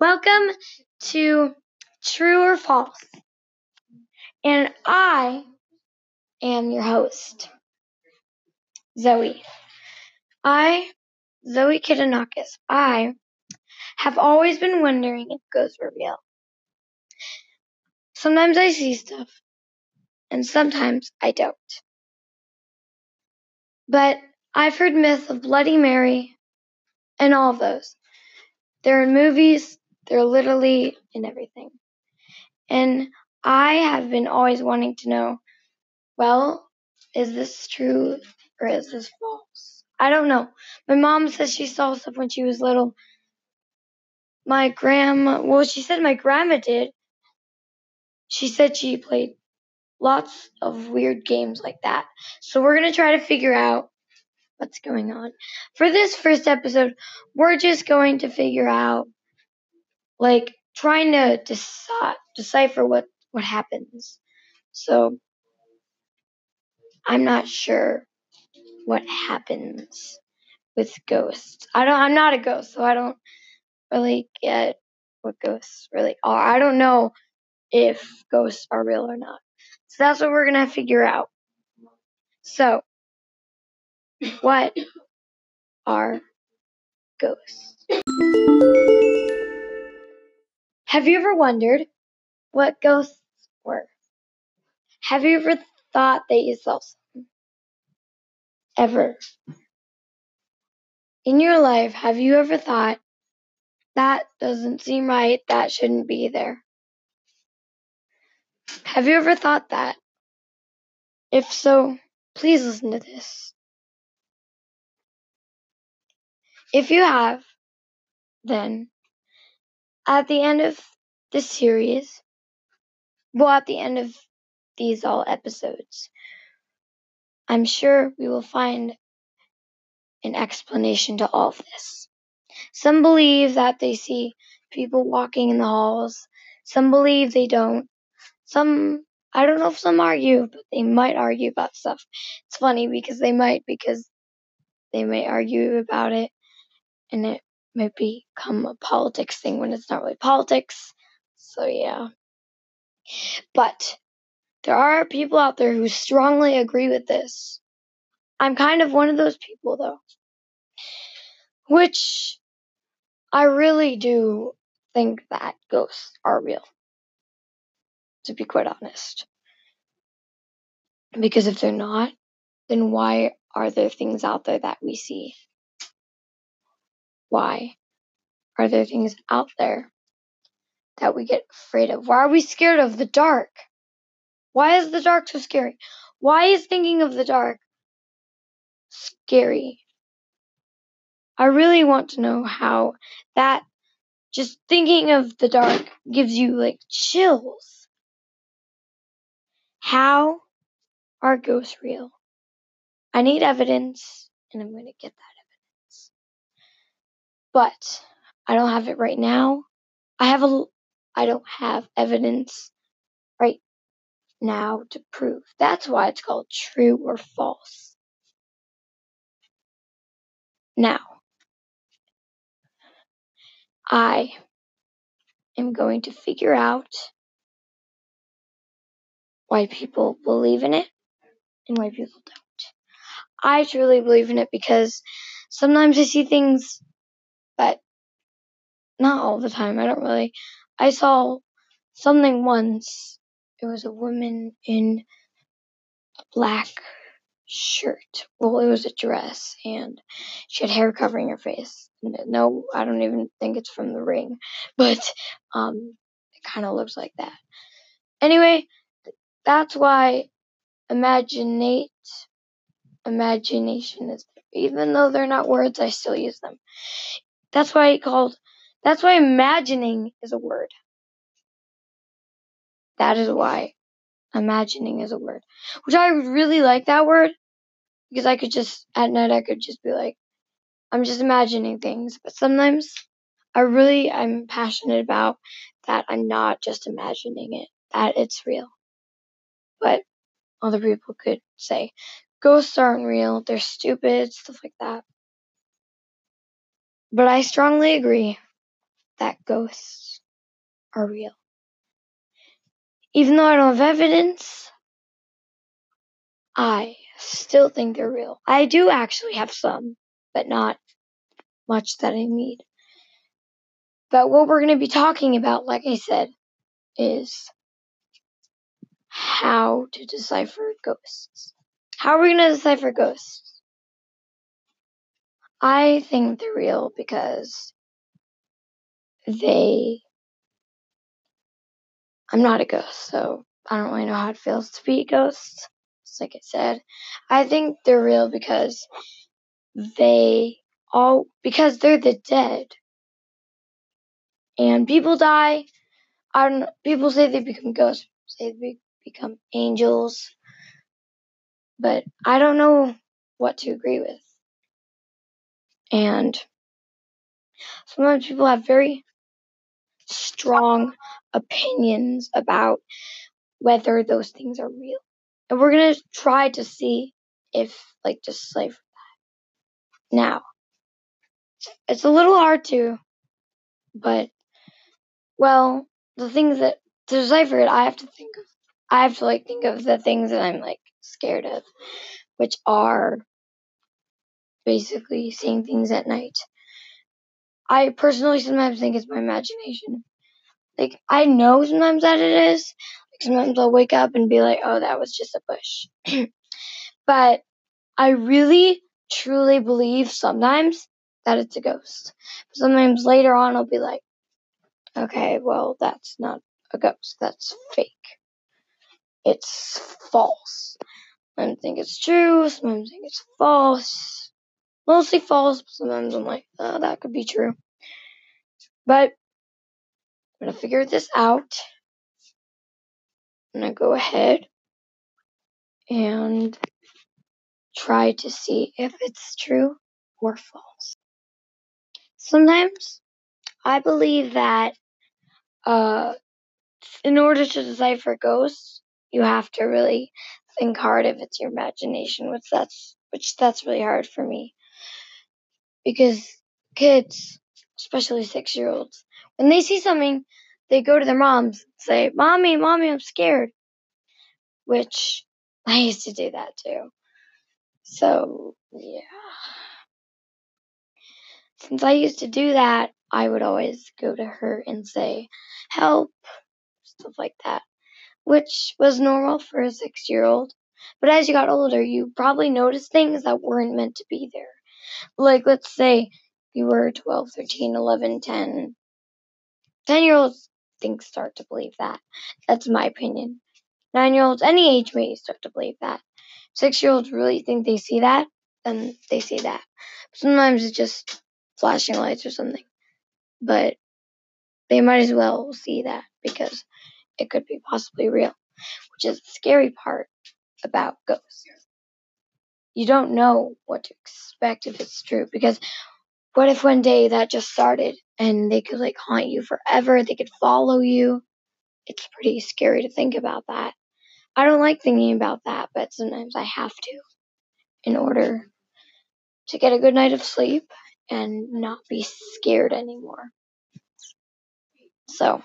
Welcome to True or False. And I am your host, Zoe. I, Zoe Kitanakis, I have always been wondering if ghosts were real. Sometimes I see stuff, and sometimes I don't. But I've heard myths of Bloody Mary and all of those. They're in movies, they're literally in everything. And I have been always wanting to know, well, is this true or is this false? I don't know. My mom says she saw stuff when she was little. My grandma, well, she said my grandma did. She said she played lots of weird games like that. So we're going to try to figure out what's going on. For this first episode, we're just going to figure out, like, trying to deci- decipher what, what happens. So, I'm not sure what happens with ghosts. I don't, I'm not a ghost, so I don't really get what ghosts really are. I don't know if ghosts are real or not. So that's what we're gonna figure out. So, what are ghosts? Have you ever wondered what ghosts were? Have you ever thought that you saw something? Ever? In your life, have you ever thought, that doesn't seem right, that shouldn't be there? Have you ever thought that? If so, please listen to this. If you have, then at the end of this series, well, at the end of these all episodes, I'm sure we will find an explanation to all of this. Some believe that they see people walking in the halls. Some believe they don't. Some, I don't know if some argue, but they might argue about stuff. It's funny because they might, because they may argue about it and it might become a politics thing when it's not really politics. So yeah. But there are people out there who strongly agree with this. I'm kind of one of those people though. Which I really do think that ghosts are real. To be quite honest. Because if they're not, then why are there things out there that we see? Why are there things out there that we get afraid of? Why are we scared of the dark? Why is the dark so scary? Why is thinking of the dark scary? I really want to know how that just thinking of the dark gives you like chills. How are ghosts real? I need evidence and I'm going to get that. But I don't have it right now. I have a I don't have evidence right now to prove. That's why it's called true or false. Now, I am going to figure out why people believe in it and why people don't. I truly believe in it because sometimes I see things, but not all the time. I don't really. I saw something once. It was a woman in a black shirt. Well, it was a dress, and she had hair covering her face. No, I don't even think it's from the ring, but um, it kind of looks like that. Anyway, that's why imaginate imagination is even though they're not words, I still use them. That's why it called that's why imagining is a word. That is why imagining is a word. Which I really like that word because I could just at night I could just be like I'm just imagining things, but sometimes I really I'm passionate about that I'm not just imagining it, that it's real. But other people could say ghosts aren't real, they're stupid, stuff like that. But I strongly agree that ghosts are real. Even though I don't have evidence, I still think they're real. I do actually have some, but not much that I need. But what we're going to be talking about, like I said, is how to decipher ghosts. How are we going to decipher ghosts? I think they're real because they. I'm not a ghost, so I don't really know how it feels to be a ghost. Just like I said, I think they're real because they all because they're the dead, and people die. I don't. Know, people say they become ghosts. Say they become angels, but I don't know what to agree with. And sometimes people have very strong opinions about whether those things are real. And we're going to try to see if, like, just decipher that. Now, it's a little hard to, but, well, the things that, to decipher it, I have to think of, I have to, like, think of the things that I'm, like, scared of, which are basically seeing things at night. I personally sometimes think it's my imagination. Like, I know sometimes that it is. Like, sometimes I'll wake up and be like, oh, that was just a bush. but I really, truly believe sometimes that it's a ghost. But sometimes later on, I'll be like, okay, well, that's not a ghost. That's fake. It's false. I think it's true. Sometimes I think it's false. Mostly false. But sometimes I'm like, oh, that could be true. But I'm gonna figure this out. I'm gonna go ahead and try to see if it's true or false. Sometimes I believe that uh, in order to decipher ghosts, you have to really think hard if it's your imagination, which that's which that's really hard for me. Because kids, especially six year olds, when they see something, they go to their moms and say, Mommy, Mommy, I'm scared. Which I used to do that too. So, yeah. Since I used to do that, I would always go to her and say, Help, stuff like that, which was normal for a six year old. But as you got older, you probably noticed things that weren't meant to be there. Like, let's say you were 12, 13, 11, 10. 10 year olds think start to believe that. That's my opinion. Nine year olds, any age may start to believe that. Six year olds really think they see that, then they see that. Sometimes it's just flashing lights or something. But they might as well see that because it could be possibly real, which is the scary part about ghosts. You don't know what to expect if it's true because what if one day that just started and they could like haunt you forever? They could follow you. It's pretty scary to think about that. I don't like thinking about that, but sometimes I have to in order to get a good night of sleep and not be scared anymore. So,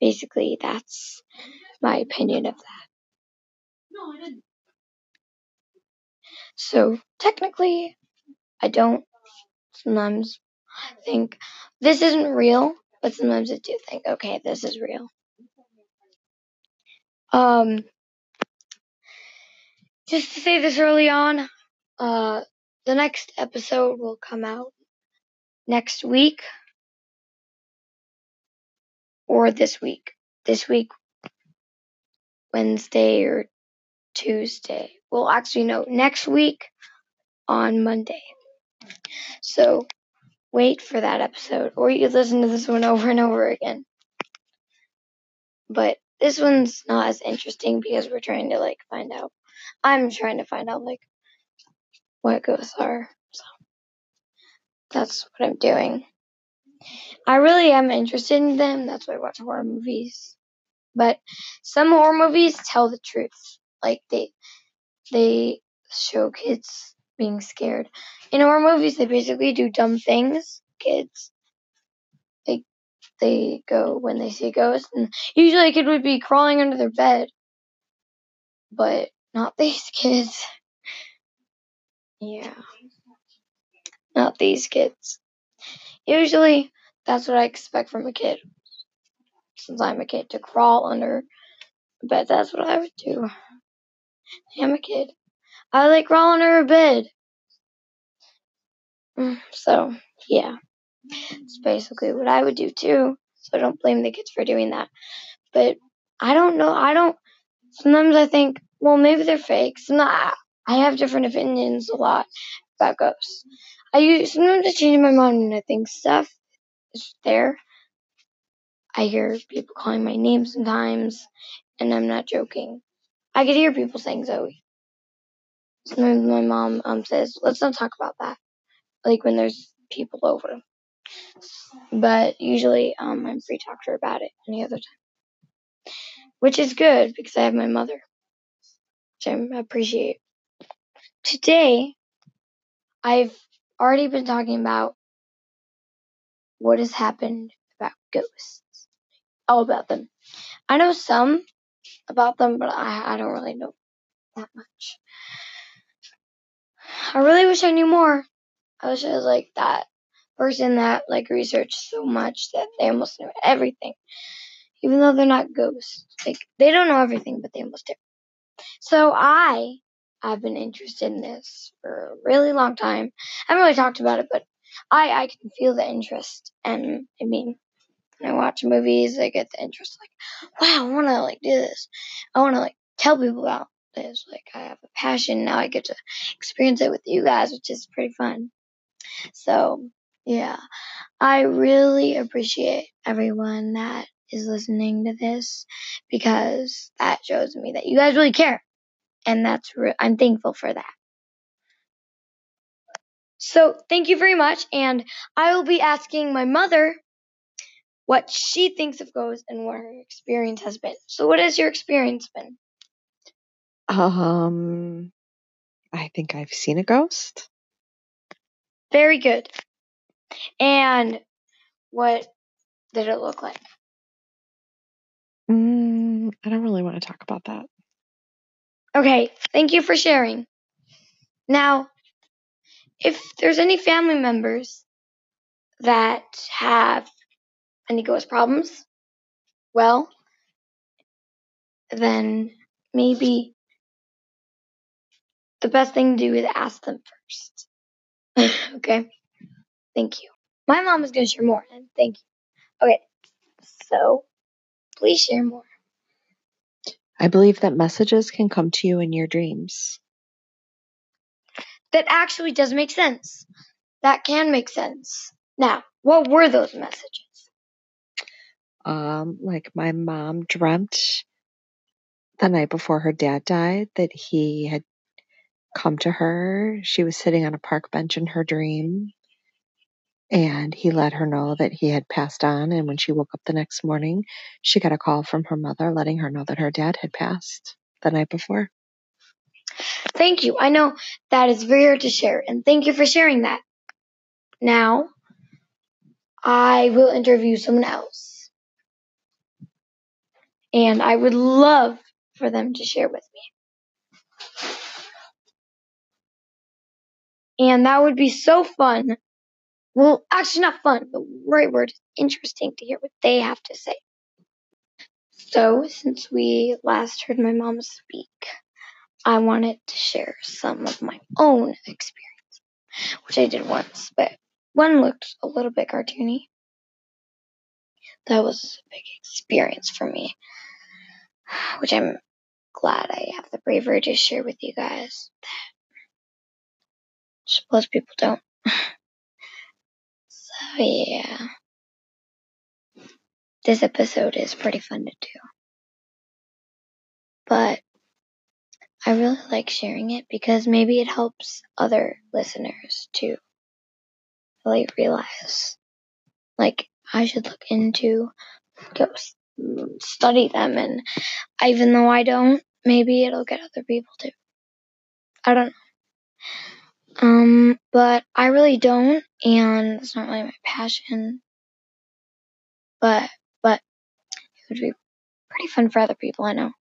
basically, that's my opinion of that. No, I didn't. So, technically, I don't sometimes think this isn't real, but sometimes I do think, okay, this is real. Um, just to say this early on, uh, the next episode will come out next week or this week. This week, Wednesday or Tuesday. Well, actually, no, next week on Monday. So wait for that episode, or you listen to this one over and over again. But this one's not as interesting because we're trying to like find out. I'm trying to find out like what ghosts are. So that's what I'm doing. I really am interested in them. That's why I watch horror movies. But some horror movies tell the truth. Like they they show kids being scared. In horror movies they basically do dumb things. Kids. They they go when they see a ghost. And usually a kid would be crawling under their bed. But not these kids. Yeah. Not these kids. Usually that's what I expect from a kid. Since I'm a kid to crawl under a bed, that's what I would do. I'm a kid. I like crawling under a bed. Mm, so, yeah. It's basically what I would do too. So I don't blame the kids for doing that. But I don't know. I don't. Sometimes I think, well, maybe they're fake. I have different opinions a lot about ghosts. I use sometimes I change my mind when I think stuff is there. I hear people calling my name sometimes, and I'm not joking. I could hear people saying Zoe. Sometimes my mom um says, "Let's not talk about that," like when there's people over. But usually, um, I'm free to talk to her about it any other time, which is good because I have my mother, which I appreciate. Today, I've already been talking about what has happened about ghosts. All about them. I know some about them, but I, I don't really know that much. I really wish I knew more. I wish I was like that person that like researched so much that they almost knew everything. Even though they're not ghosts. Like they don't know everything, but they almost do. So I have been interested in this for a really long time. I haven't really talked about it, but I I can feel the interest and I mean I watch movies I get the interest like, wow, I wanna like do this. I wanna like tell people about this. Like I have a passion now I get to experience it with you guys, which is pretty fun. So yeah. I really appreciate everyone that is listening to this because that shows me that you guys really care. And that's re- I'm thankful for that. So, thank you very much and I will be asking my mother what she thinks of ghosts and what her experience has been. So, what has your experience been? Um, I think I've seen a ghost. Very good. And what did it look like? Mm, I don't really want to talk about that. Okay, thank you for sharing. Now, if there's any family members that have any ghost problems, well, then maybe the best thing to do is ask them first. okay? Thank you. My mom is going to share more, and thank you. Okay, so please share more. I believe that messages can come to you in your dreams. That actually does make sense. That can make sense. Now, what were those messages? Um, like my mom dreamt the night before her dad died that he had come to her. She was sitting on a park bench in her dream. And he let her know that he had passed on. And when she woke up the next morning, she got a call from her mother letting her know that her dad had passed the night before. Thank you. I know that is very hard to share, and thank you for sharing that. Now, I will interview someone else. And I would love for them to share with me. And that would be so fun. Well, actually, not fun. The right word interesting to hear what they have to say. So, since we last heard my mom speak, I wanted to share some of my own experience, which I did once, but one looked a little bit cartoony. That was a big experience for me, which I'm glad I have the bravery to share with you guys that most people don't. so, yeah. This episode is pretty fun to do. But I really like sharing it because maybe it helps other listeners to really realize like I should look into ghosts, study them, and even though I don't, maybe it'll get other people to. I don't know. Um, but I really don't, and it's not really my passion. but but it would be pretty fun for other people. I know.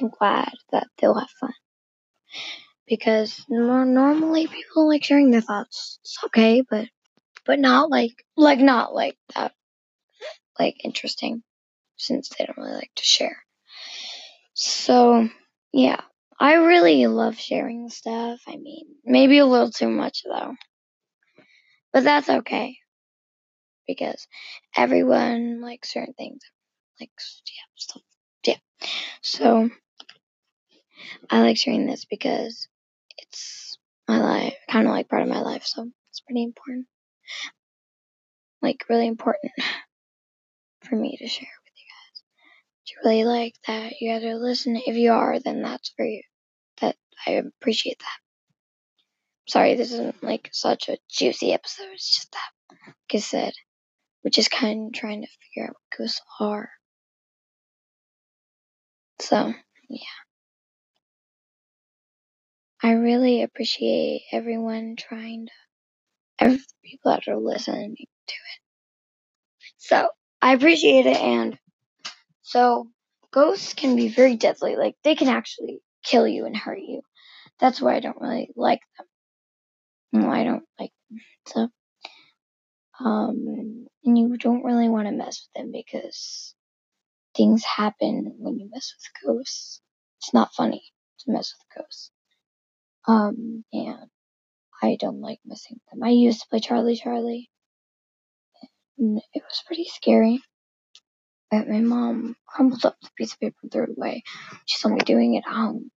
I'm glad that they'll have fun because normally people like sharing their thoughts. It's okay, but but not like like not like that like interesting since they don't really like to share. So yeah, I really love sharing stuff. I mean, maybe a little too much though, but that's okay because everyone likes certain things. Likes yeah stuff yeah. So I like sharing this because it's my life, kind of like part of my life. So it's pretty important, like really important for me to share with you guys. Do you really like that you guys are listening? If you are, then that's for you. That I appreciate that. Sorry, this isn't like such a juicy episode. It's just that, like I said, we're just kind of trying to figure out what ghosts are. So, yeah. I really appreciate everyone trying to, every people that are listening to it. So, I appreciate it, and so ghosts can be very deadly. Like, they can actually kill you and hurt you. That's why I don't really like them. No, I don't like them. So, um, and you don't really want to mess with them because things happen when you mess with ghosts. It's not funny to mess with ghosts. Um, and I don't like messing with them. I used to play Charlie Charlie. And it was pretty scary. My mom crumpled up the piece of paper and threw it away. She saw me doing it at home.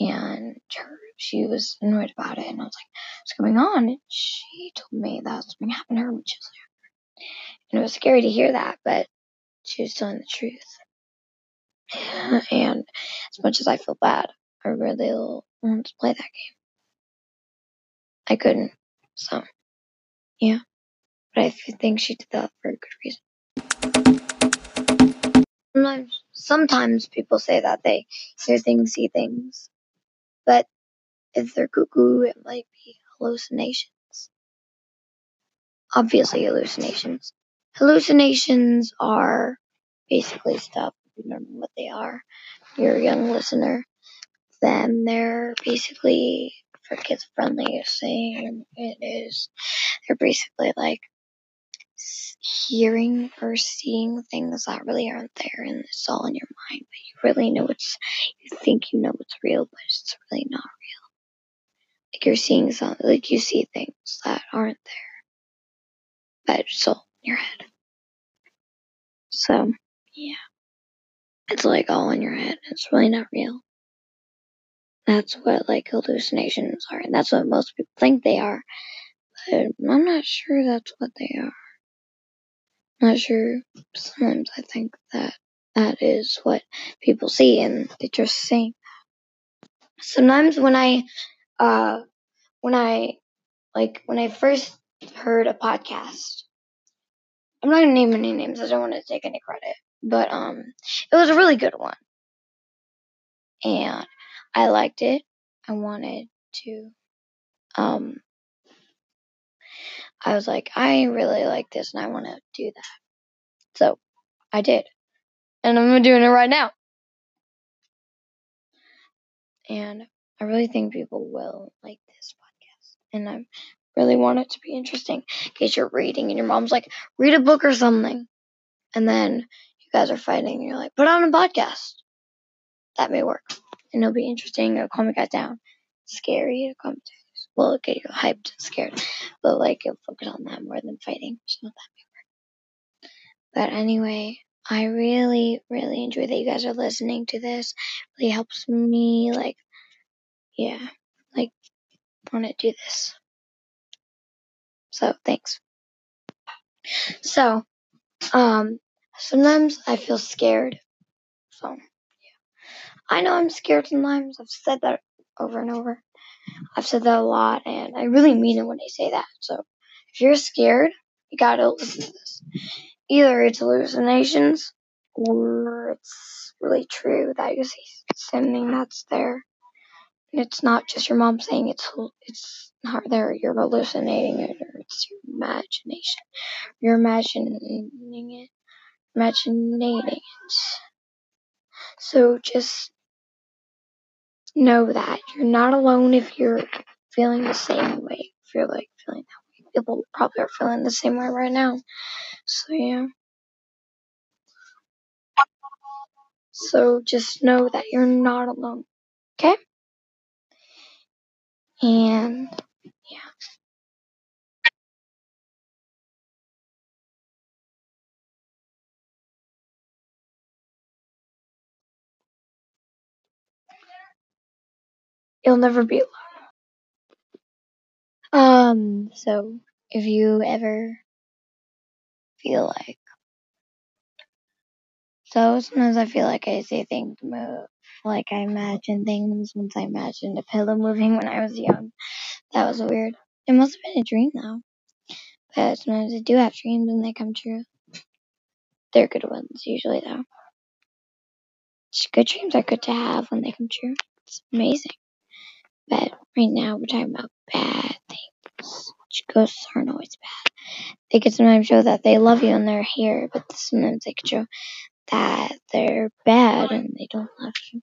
And her, she was annoyed about it. And I was like, what's going on? And she told me that something happened to her when she was younger. And it was scary to hear that, but she was telling the truth. And as much as I feel bad, I really wanted to play that game. I couldn't. So, yeah. But I think she did that for a good reason. Sometimes, people say that they hear things, see things. But if they're cuckoo, it might be hallucinations. Obviously, hallucinations. Hallucinations are basically stuff, you don't know what they are, you're a young listener, then they're basically, for kids friendly, saying it is, they're basically like hearing or seeing things that really aren't there and it's all in your mind, but you really know it's, you think you know it's real, but it's really not real. Like you're seeing something, like you see things that aren't there, but it's all in your head. So, yeah. It's like all in your head. It's really not real. That's what like hallucinations are, and that's what most people think they are. But I'm not sure that's what they are. Not sure. Sometimes I think that that is what people see, and they're just saying that. Sometimes when I, uh, when I, like, when I first heard a podcast, I'm not gonna name any names. I don't want to take any credit, but um, it was a really good one, and I liked it. I wanted to, um, I was like, I really like this, and I want to do that. So I did, and I'm doing it right now. And I really think people will like this podcast, and I really want it to be interesting. In case you're reading and your mom's like, read a book or something, and then you guys are fighting, and you're like, put on a podcast. That may work, and it'll be interesting. It'll calm you guys down. Scary, it'll calm you down. Well, it'll get you hyped and scared, but like you'll focus on that more than fighting. So that may work. But anyway, I really, really enjoy that you guys are listening to this. It really helps me, like, yeah, like, want to do this. So, thanks. So, um, sometimes I feel scared. So, yeah. I know I'm scared sometimes. I've said that over and over. I've said that a lot, and I really mean it when I say that. So, if you're scared, you gotta listen to this. Either it's hallucinations, or it's really true that you see something that's there. And it's not just your mom saying it's it's not there. You're hallucinating it, or it's your imagination. You're imagining it, imagining it. So just know that you're not alone if you're feeling the same way. If you're like feeling that way, people probably are feeling the same way right now. So yeah. So just know that you're not alone. Okay? And yeah. You'll never be alone. Um, so if you ever feel like so sometimes I feel like I see things move. Like I imagine things once I imagined a pillow moving when I was young. That was weird. It must have been a dream though. But sometimes I do have dreams and they come true. They're good ones usually though. Good dreams are good to have when they come true. It's amazing. But right now we're talking about bad things. Ghosts aren't always bad. They can sometimes show that they love you and they're here, but sometimes they can show that they're bad and they don't love you.